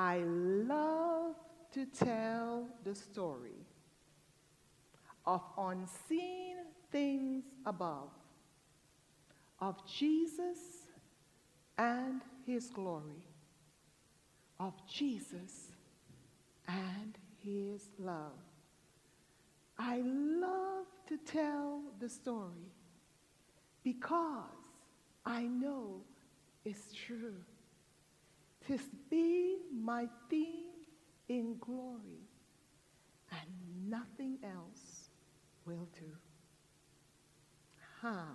I love to tell the story of unseen things above, of Jesus and his glory, of Jesus and his love. I love to tell the story because I know it's true. Tis be my theme in glory, and nothing else will do. Huh.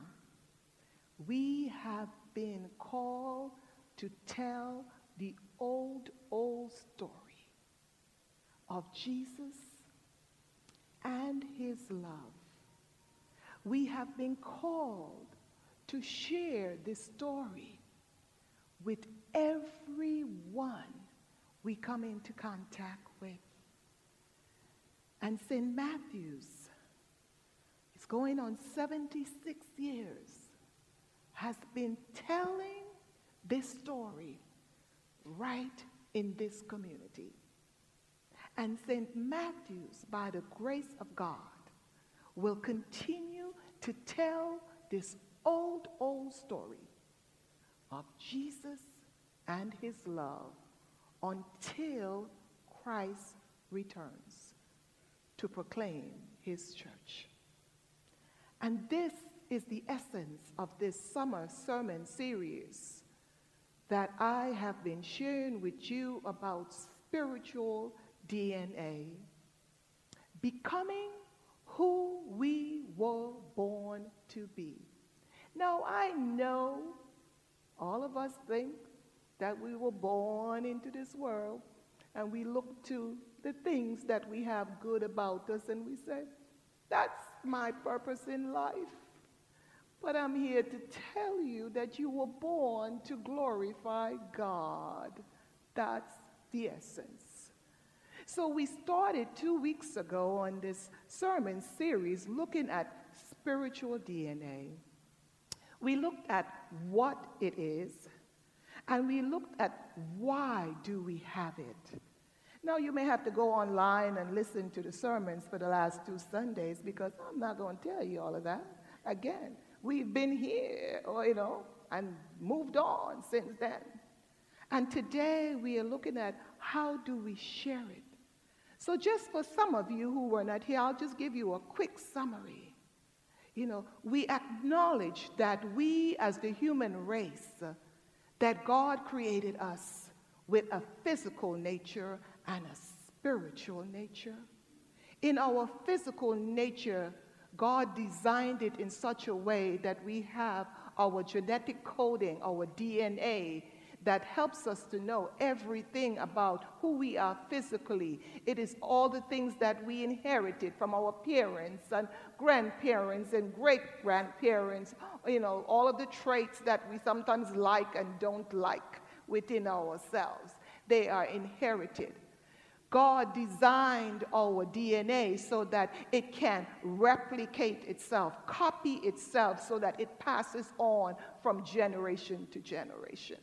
We have been called to tell the old, old story of Jesus and his love. We have been called to share this story with everyone we come into contact with. And St. Matthew's is going on 76 years, has been telling this story right in this community. And St. Matthew's, by the grace of God, will continue to tell this old, old story of Jesus and his love until Christ returns to proclaim his church. And this is the essence of this summer sermon series that I have been sharing with you about spiritual DNA, becoming who we were born to be. Now, I know all of us think that we were born into this world and we look to the things that we have good about us and we say, that's my purpose in life. But I'm here to tell you that you were born to glorify God. That's the essence. So we started two weeks ago on this sermon series looking at spiritual DNA. We looked at what it is, and we looked at why do we have it. Now you may have to go online and listen to the sermons for the last two Sundays because I'm not going to tell you all of that. Again, we've been here, or you know, and moved on since then. And today we are looking at how do we share it. So just for some of you who were not here, I'll just give you a quick summary you know, we acknowledge that we as the human race, that God created us with a physical nature and a spiritual nature. In our physical nature, God designed it in such a way that we have our genetic coding, our DNA, that helps us to know everything about who we are physically. It is all the things that we inherited from our parents and grandparents and great grandparents, you know, all of the traits that we sometimes like and don't like within ourselves. They are inherited. God designed our DNA so that it can replicate itself, copy itself, so that it passes on from generation to generation.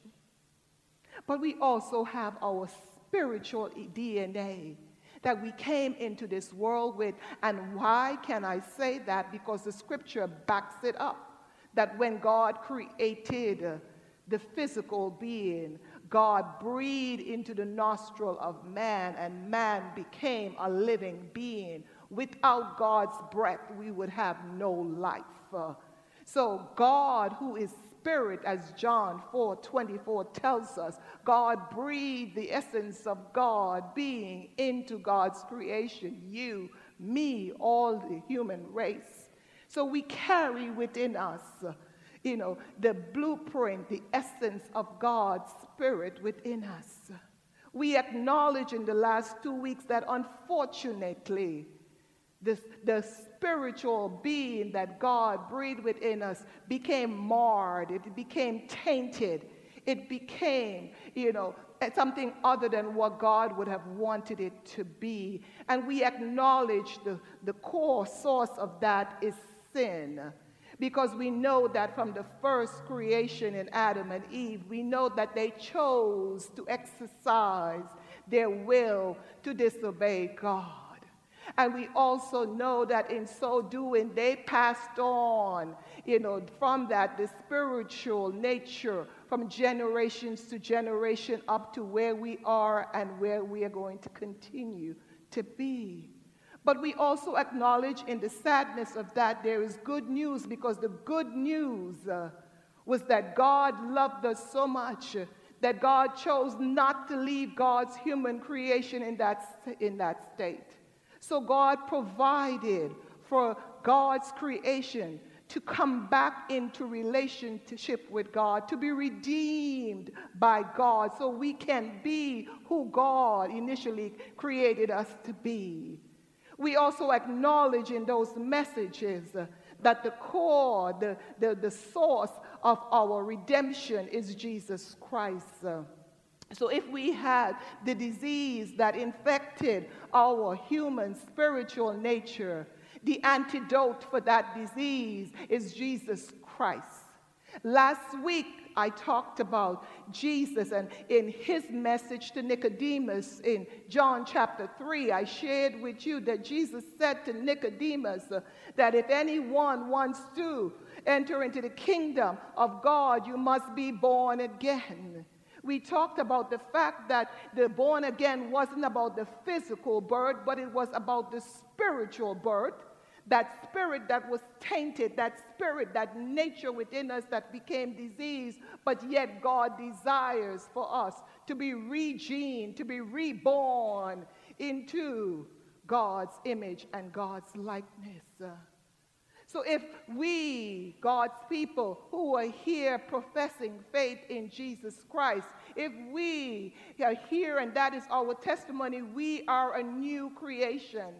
But we also have our spiritual DNA that we came into this world with. And why can I say that? Because the scripture backs it up. That when God created the physical being, God breathed into the nostril of man, and man became a living being. Without God's breath, we would have no life. so, God, who is Spirit, as John 4 24 tells us, God breathed the essence of God being into God's creation, you, me, all the human race. So we carry within us, you know, the blueprint, the essence of God's Spirit within us. We acknowledge in the last two weeks that unfortunately, this, the spiritual being that God breathed within us became marred, it became tainted, it became, you know, something other than what God would have wanted it to be. And we acknowledge the, the core source of that is sin. because we know that from the first creation in Adam and Eve, we know that they chose to exercise their will to disobey God. And we also know that in so doing, they passed on, you know, from that, the spiritual nature from generations to generation up to where we are and where we are going to continue to be. But we also acknowledge in the sadness of that there is good news because the good news uh, was that God loved us so much that God chose not to leave God's human creation in that, in that state. So God provided for God's creation to come back into relationship with God, to be redeemed by God, so we can be who God initially created us to be. We also acknowledge in those messages that the core, the, the, the source of our redemption is Jesus Christ. So, if we had the disease that infected our human spiritual nature, the antidote for that disease is Jesus Christ. Last week, I talked about Jesus, and in his message to Nicodemus in John chapter 3, I shared with you that Jesus said to Nicodemus that if anyone wants to enter into the kingdom of God, you must be born again. We talked about the fact that the born again wasn't about the physical birth, but it was about the spiritual birth that spirit that was tainted, that spirit, that nature within us that became disease, but yet God desires for us to be regened, to be reborn into God's image and God's likeness. So if we, God's people who are here professing faith in Jesus Christ, if we are here and that is our testimony, we are a new creation.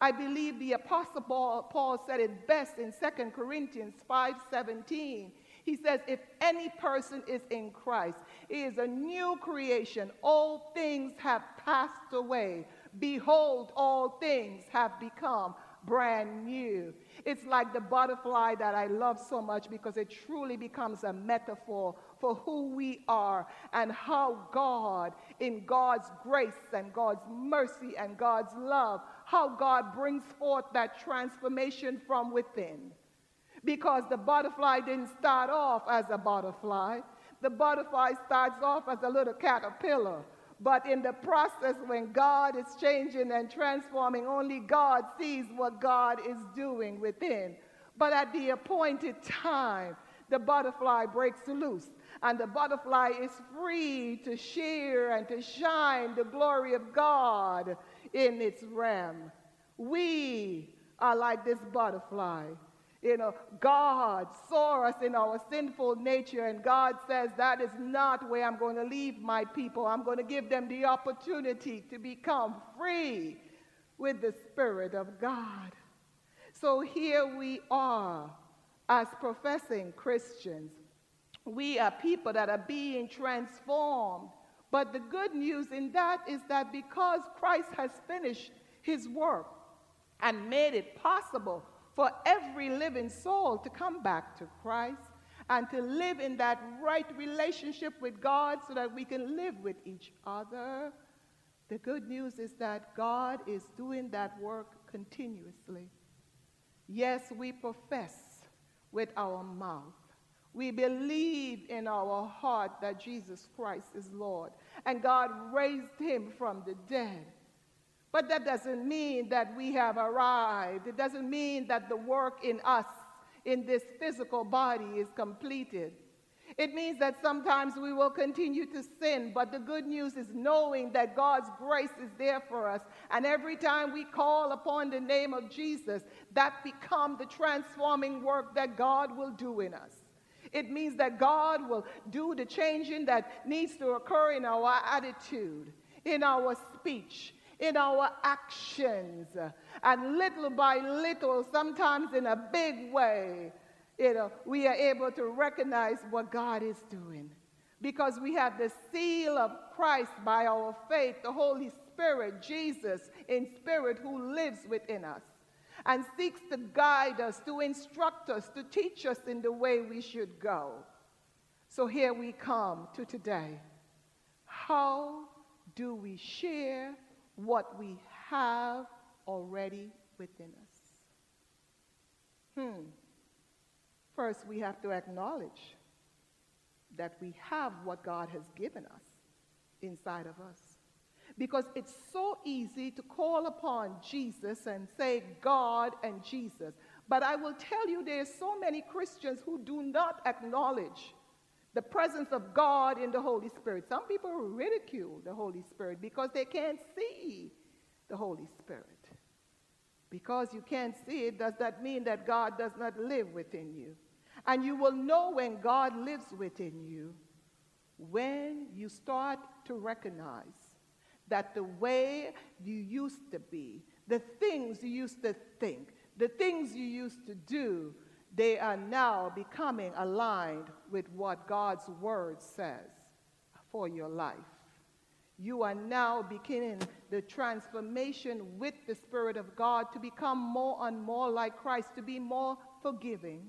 I believe the apostle Paul, said it best in 2 Corinthians 5:17. He says, if any person is in Christ, he is a new creation. All things have passed away. Behold, all things have become brand new. It's like the butterfly that I love so much because it truly becomes a metaphor for who we are and how God, in God's grace and God's mercy and God's love, how God brings forth that transformation from within. Because the butterfly didn't start off as a butterfly, the butterfly starts off as a little caterpillar. But in the process, when God is changing and transforming, only God sees what God is doing within. But at the appointed time, the butterfly breaks loose, and the butterfly is free to share and to shine the glory of God in its realm. We are like this butterfly. You know, God saw us in our sinful nature, and God says, That is not where I'm going to leave my people. I'm going to give them the opportunity to become free with the Spirit of God. So here we are as professing Christians. We are people that are being transformed but the good news in that is that because Christ has finished his work and made it possible for every living soul to come back to Christ and to live in that right relationship with God so that we can live with each other, the good news is that God is doing that work continuously. Yes, we profess with our mouth we believe in our heart that Jesus Christ is Lord and God raised him from the dead. But that doesn't mean that we have arrived. It doesn't mean that the work in us, in this physical body, is completed. It means that sometimes we will continue to sin, but the good news is knowing that God's grace is there for us. And every time we call upon the name of Jesus, that becomes the transforming work that God will do in us. It means that God will do the changing that needs to occur in our attitude, in our speech, in our actions. And little by little, sometimes in a big way, you know, we are able to recognize what God is doing. Because we have the seal of Christ by our faith, the Holy Spirit, Jesus in spirit who lives within us. and seeks to guide us, to instruct us, to teach us in the way we should go. So here we come to today. How do we share what we have already within us? Hmm. First, we have to acknowledge that we have what God has given us inside of us. Because it's so easy to call upon Jesus and say God and Jesus. But I will tell you, there are so many Christians who do not acknowledge the presence of God in the Holy Spirit. Some people ridicule the Holy Spirit because they can't see the Holy Spirit. Because you can't see it, does that mean that God does not live within you? And you will know when God lives within you when you start to recognize that the way you used to be, the things you used to think, the things you used to do, they are now becoming aligned with what God's word says for your life. You are now beginning the transformation with the Spirit of God to become more and more like Christ, to be more forgiving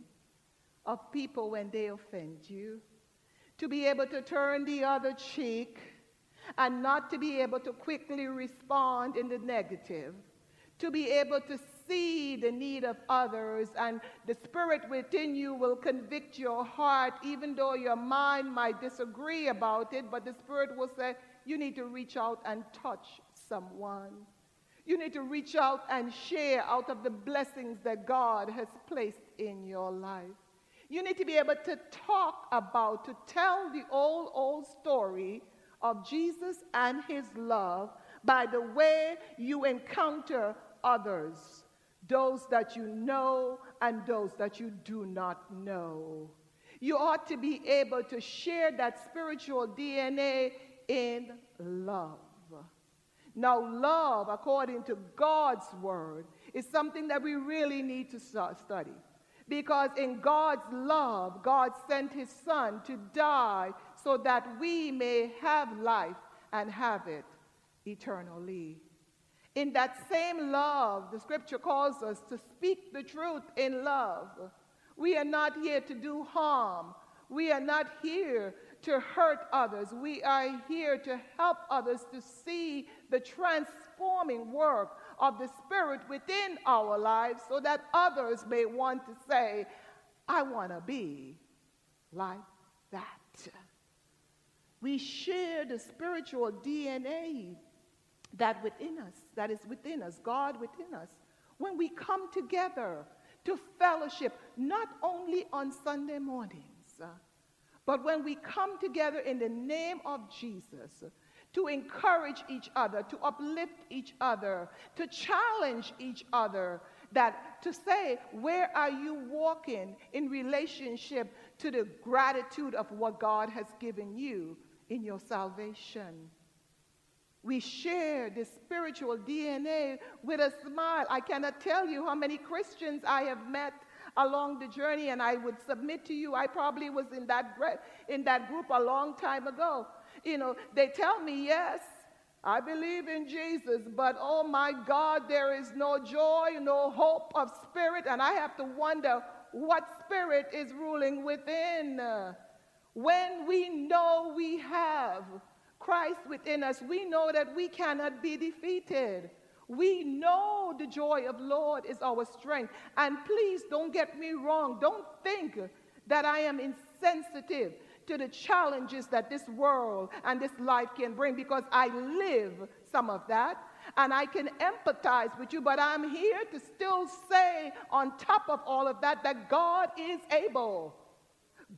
of people when they offend you, to be able to turn the other cheek and not to be able to quickly respond in the negative, to be able to see the need of others, and the Spirit within you will convict your heart, even though your mind might disagree about it, but the Spirit will say, You need to reach out and touch someone. You need to reach out and share out of the blessings that God has placed in your life. You need to be able to talk about, to tell the old, old story of Jesus and his love by the way you encounter others, those that you know and those that you do not know. You ought to be able to share that spiritual DNA in love. Now, love, according to God's word, is something that we really need to study. Because in God's love, God sent his son to die so that we may have life and have it eternally. In that same love, the scripture calls us to speak the truth in love. We are not here to do harm. We are not here to hurt others. We are here to help others to see the transforming work of the Spirit within our lives so that others may want to say, I want to be like that. We share the spiritual DNA that within us, that is within us, God within us. When we come together to fellowship, not only on Sunday mornings, uh, but when we come together in the name of Jesus to encourage each other, to uplift each other, to challenge each other, that to say, where are you walking in relationship to the gratitude of what God has given you in your salvation? We share this spiritual DNA with a smile. I cannot tell you how many Christians I have met along the journey, and I would submit to you, I probably was in that, in that group a long time ago you know, they tell me, yes, I believe in Jesus, but oh my God, there is no joy, no hope of spirit, and I have to wonder what spirit is ruling within. When we know we have Christ within us, we know that we cannot be defeated. We know the joy of Lord is our strength. And please don't get me wrong. Don't think that I am insensitive to the challenges that this world and this life can bring because I live some of that and I can empathize with you, but I'm here to still say, on top of all of that, that God is able.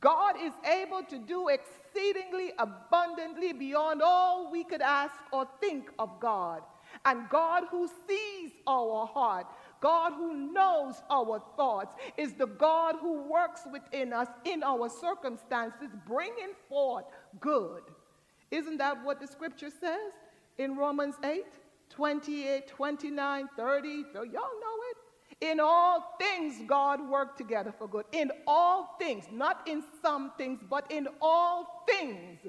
God is able to do exceedingly abundantly beyond all we could ask or think of God. And God, who sees our heart, God who knows our thoughts, is the God who works within us in our circumstances, bringing forth good. Isn't that what the scripture says in Romans 8, 28, 29, 30? So Y'all know. In all things, God worked together for good. In all things, not in some things, but in all things.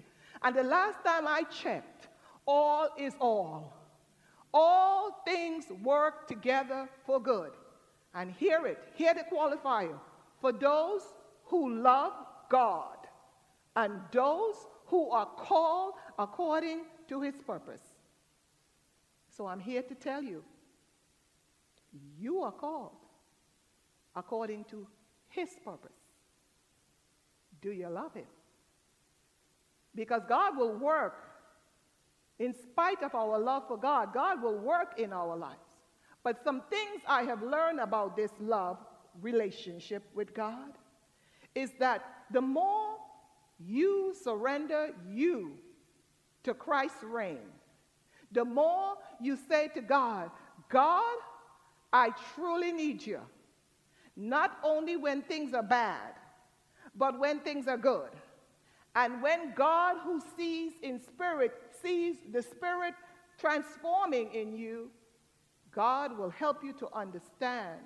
And the last time I checked, all is all all things work together for good. And hear it, hear the qualifier for those who love God and those who are called according to his purpose. So I'm here to tell you you are called according to his purpose. Do you love him? Because God will work in spite of our love for God, God will work in our lives. But some things I have learned about this love relationship with God is that the more you surrender you to Christ's reign, the more you say to God, God, I truly need you. Not only when things are bad, but when things are good. And when God, who sees in spirit, sees the spirit transforming in you, God will help you to understand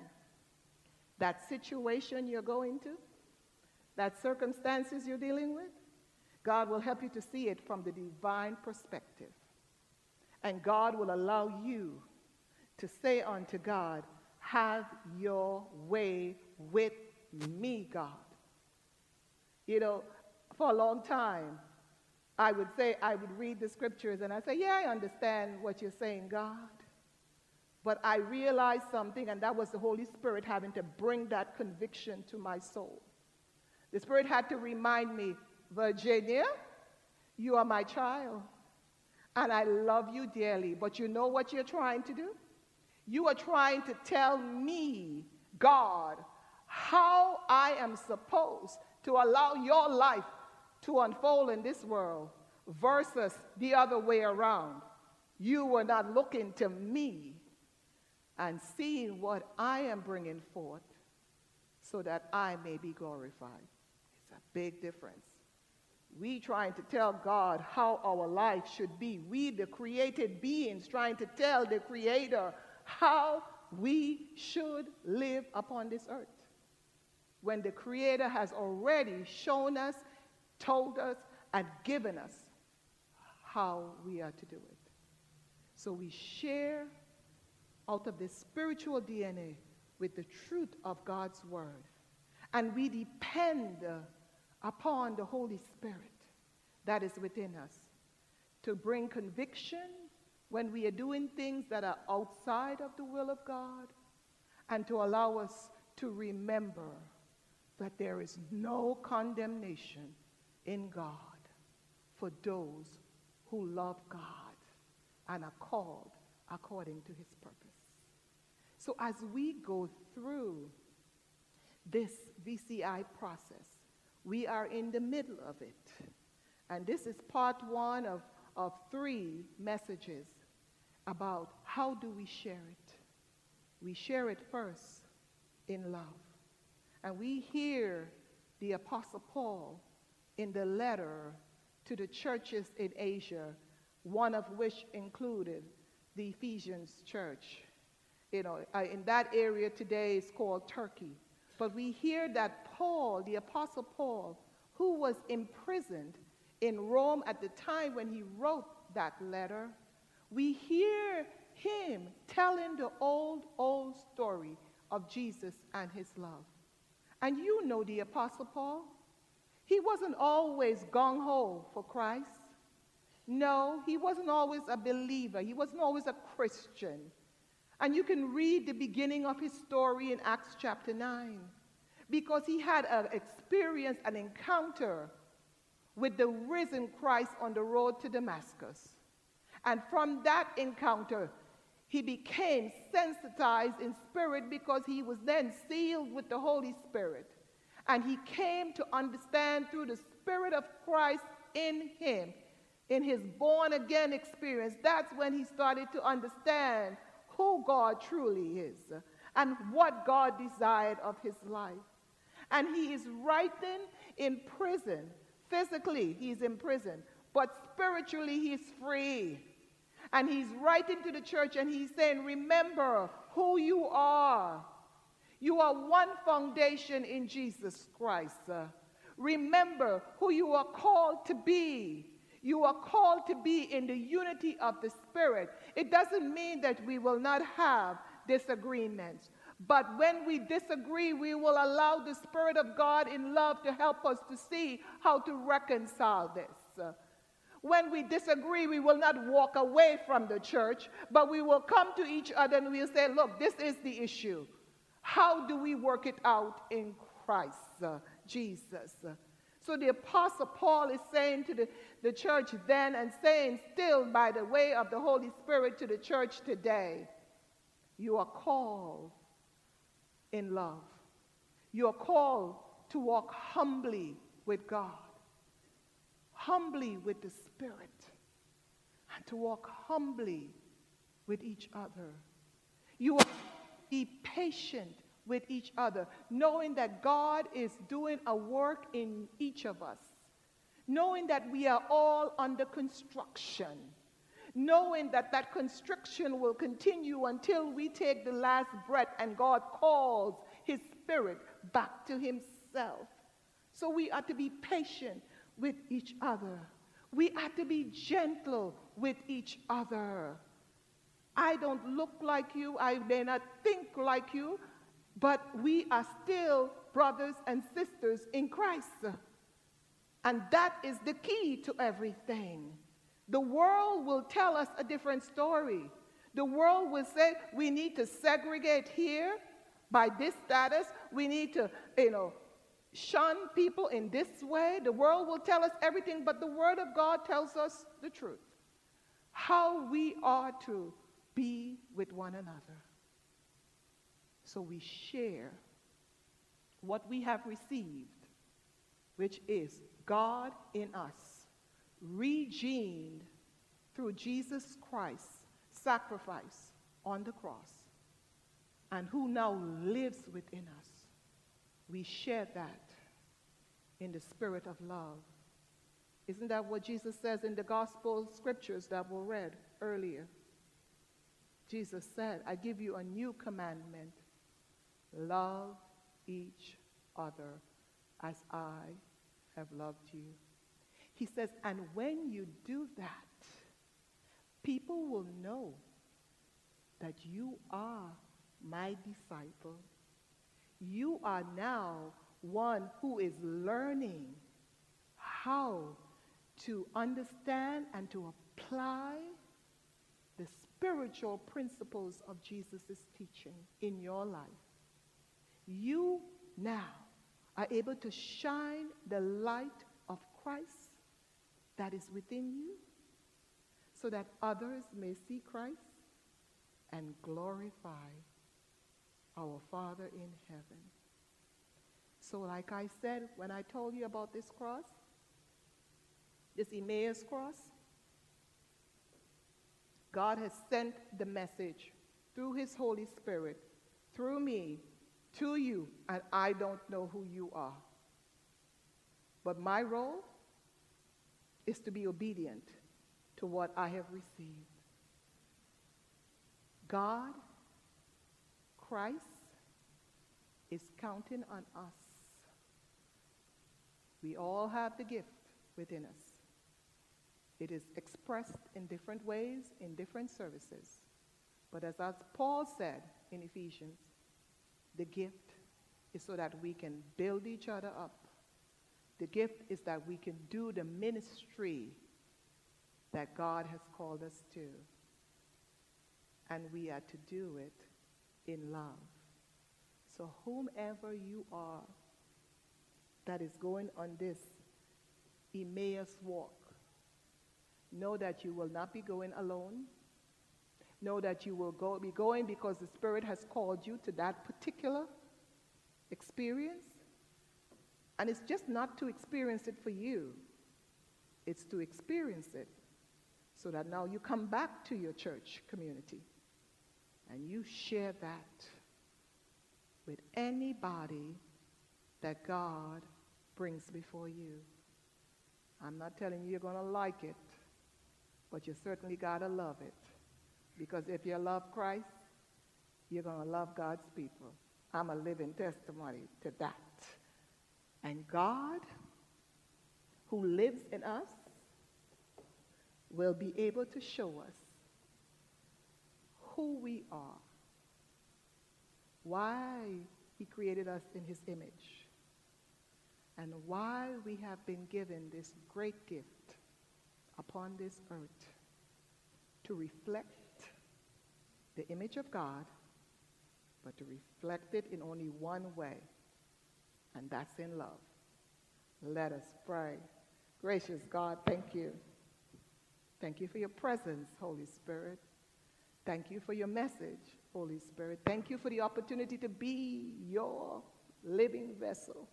that situation you're going to, that circumstances you're dealing with. God will help you to see it from the divine perspective. And God will allow you to say unto God, Have your way with me, God. You know, for a long time, I would say, I would read the scriptures and I say, Yeah, I understand what you're saying, God. But I realized something, and that was the Holy Spirit having to bring that conviction to my soul. The Spirit had to remind me, Virginia, you are my child, and I love you dearly. But you know what you're trying to do? You are trying to tell me, God, how I am supposed to allow your life to unfold in this world versus the other way around. You were not looking to me and seeing what I am bringing forth so that I may be glorified. It's a big difference. We trying to tell God how our life should be. We, the created beings, trying to tell the Creator how we should live upon this earth. When the Creator has already shown us, told us, and given us how we are to do it. So we share out of the spiritual DNA with the truth of God's word. And we depend upon the Holy Spirit that is within us to bring conviction when we are doing things that are outside of the will of God and to allow us to remember that there is no condemnation in God for those who love God and are called according to his purpose. So as we go through this VCI process, we are in the middle of it. And this is part one of, of three messages about how do we share it. We share it first in love. And we hear the Apostle Paul in the letter to the churches in Asia, one of which included the Ephesians church you know, uh, in that area today is called Turkey. But we hear that Paul, the Apostle Paul, who was imprisoned in Rome at the time when he wrote that letter, we hear him telling the old, old story of Jesus and his love. And you know the Apostle Paul. He wasn't always gung ho for Christ. No, he wasn't always a believer. He wasn't always a Christian. And you can read the beginning of his story in Acts chapter 9 because he had an experience, an encounter with the risen Christ on the road to Damascus. And from that encounter, he became sensitized in spirit because he was then sealed with the Holy Spirit. And he came to understand through the Spirit of Christ in him, in his born again experience. That's when he started to understand who God truly is and what God desired of his life. And he is writing in prison. Physically, he's in prison, but spiritually, he's free. And he's writing to the church and he's saying, Remember who you are. You are one foundation in Jesus Christ. Remember who you are called to be. You are called to be in the unity of the Spirit. It doesn't mean that we will not have disagreements, But when we disagree, we will allow the Spirit of God in love to help us to see how to reconcile this. When we disagree, we will not walk away from the church, but we will come to each other and we'll say, Look, this is the issue. How do we work it out in Christ uh, Jesus? So the Apostle Paul is saying to the, the church then and saying still by the way of the Holy Spirit to the church today you are called in love. You are called to walk humbly with God, humbly with the Spirit, and to walk humbly with each other. You are be patient with each other, knowing that God is doing a work in each of us, knowing that we are all under construction, knowing that that construction will continue until we take the last breath and God calls his spirit back to himself. So we are to be patient with each other. We are to be gentle with each other. I don't look like you, I may not think like you, but we are still brothers and sisters in Christ. And that is the key to everything. The world will tell us a different story. The world will say we need to segregate here by this status. We need to, you know, shun people in this way. The world will tell us everything, but the Word of God tells us the truth. How we are to be with one another. So we share what we have received, which is God in us, regened through Jesus Christ's sacrifice on the cross, and who now lives within us. We share that in the spirit of love. Isn't that what Jesus says in the gospel scriptures that were read earlier? Jesus said, I give you a new commandment Love each other as I have loved you. He says, and when you do that, people will know that you are my disciple. You are now one who is learning how to understand and to apply the spiritual principles of Jesus' teaching in your life. You now are able to shine the light of Christ that is within you so that others may see Christ and glorify our Father in heaven. So, like I said when I told you about this cross, this Emmaus cross, God has sent the message through His Holy Spirit, through me, to you, and I don't know who you are. But my role is to be obedient to what I have received. God, Christ, is counting on us. We all have the gift within us. It is expressed in different ways in different services. But as, as Paul said in Ephesians, the gift is so that we can build each other up. The gift is that we can do the ministry that God has called us to. And we are to do it in love. So, whomever you are that is going on this Emmaus walk, know that you will not be going alone. Know that you will go, be going because the Spirit has called you to that particular experience. And it's just not to experience it for you, it's to experience it so that now you come back to your church community and you share that with anybody that God brings before you. I'm not telling you you're going to like it, but you certainly got to love it. Because if you love Christ, you're going to love God's people. I'm a living testimony to that. And God, who lives in us, will be able to show us who we are why He created us in His image and why we have been given this great gift upon this earth to reflect the image of God, but to reflect it in only one way, and that's in love. Let us pray. Gracious God, thank you. Thank you for your presence, Holy Spirit. Thank you for your message, Holy Spirit. Thank you for the opportunity to be your living vessel.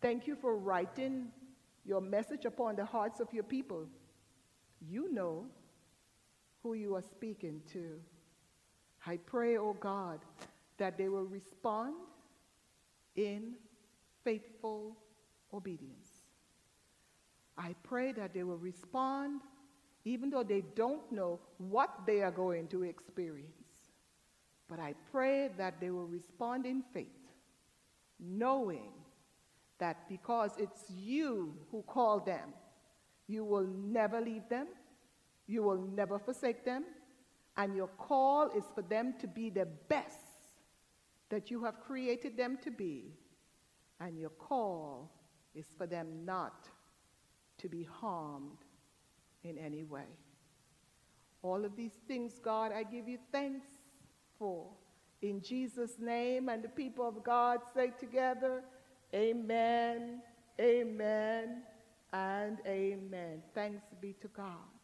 Thank you for writing your message upon the hearts of your people. You know who you are speaking to. I pray, oh God, that they will respond in faithful obedience. I pray that they will respond even though they don't know what they are going to experience. But I pray that they will respond in faith, knowing that because it's you who called them, you will never leave them, you will never forsake them, and your call is for them to be the best that you have created them to be. And your call is for them not to be harmed in any way. All of these things, God, I give you thanks for. In Jesus' name, and the people of God say together, Amen, Amen, and Amen. Thanks be to God.